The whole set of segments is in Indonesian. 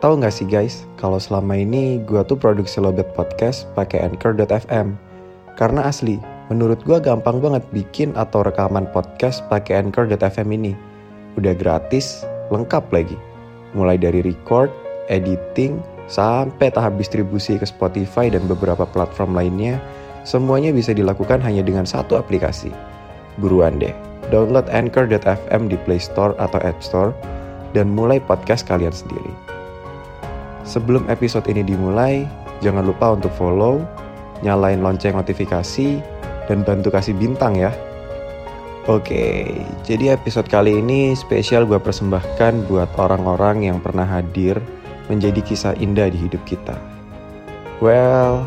tahu nggak sih guys, kalau selama ini gue tuh produksi Lobet Podcast pakai Anchor.fm. Karena asli, menurut gue gampang banget bikin atau rekaman podcast pakai Anchor.fm ini. Udah gratis, lengkap lagi. Mulai dari record, editing, sampai tahap distribusi ke Spotify dan beberapa platform lainnya, semuanya bisa dilakukan hanya dengan satu aplikasi. Buruan deh, download Anchor.fm di Play Store atau App Store, dan mulai podcast kalian sendiri. Sebelum episode ini dimulai, jangan lupa untuk follow, nyalain lonceng notifikasi, dan bantu kasih bintang ya. Oke, jadi episode kali ini spesial gue persembahkan buat orang-orang yang pernah hadir menjadi kisah indah di hidup kita. Well,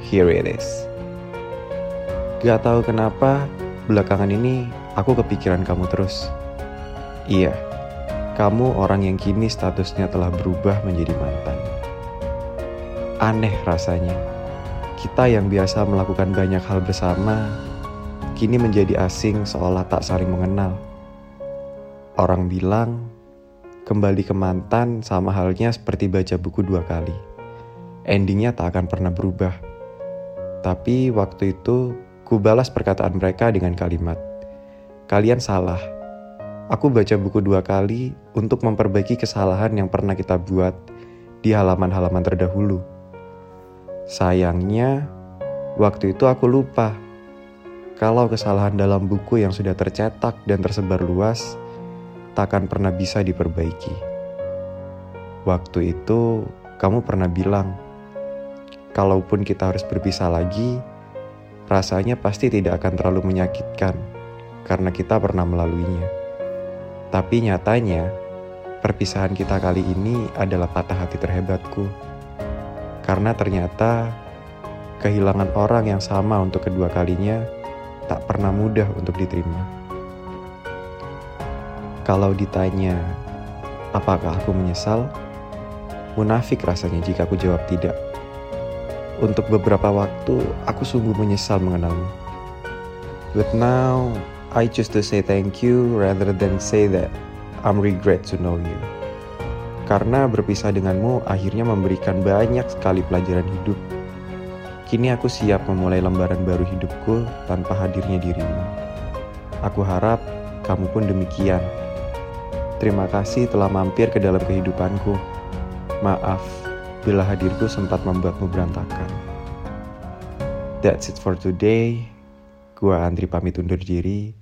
here it is. Gak tahu kenapa, belakangan ini aku kepikiran kamu terus. Iya, kamu orang yang kini statusnya telah berubah menjadi mantan. Aneh rasanya kita yang biasa melakukan banyak hal bersama, kini menjadi asing seolah tak saling mengenal. Orang bilang, kembali ke mantan sama halnya seperti baca buku dua kali. Endingnya tak akan pernah berubah. Tapi waktu itu, ku balas perkataan mereka dengan kalimat, Kalian salah. Aku baca buku dua kali untuk memperbaiki kesalahan yang pernah kita buat di halaman-halaman terdahulu. Sayangnya, waktu itu aku lupa kalau kesalahan dalam buku yang sudah tercetak dan tersebar luas takkan pernah bisa diperbaiki. Waktu itu, kamu pernah bilang, kalaupun kita harus berpisah lagi, rasanya pasti tidak akan terlalu menyakitkan karena kita pernah melaluinya. Tapi nyatanya, perpisahan kita kali ini adalah patah hati terhebatku karena ternyata kehilangan orang yang sama untuk kedua kalinya tak pernah mudah untuk diterima. Kalau ditanya, apakah aku menyesal? Munafik rasanya jika aku jawab tidak. Untuk beberapa waktu, aku sungguh menyesal mengenalmu. But now, I choose to say thank you rather than say that I'm regret to know you. Karena berpisah denganmu akhirnya memberikan banyak sekali pelajaran hidup. Kini aku siap memulai lembaran baru hidupku tanpa hadirnya dirimu. Aku harap kamu pun demikian. Terima kasih telah mampir ke dalam kehidupanku. Maaf bila hadirku sempat membuatmu berantakan. That's it for today. Gua Andri pamit undur diri.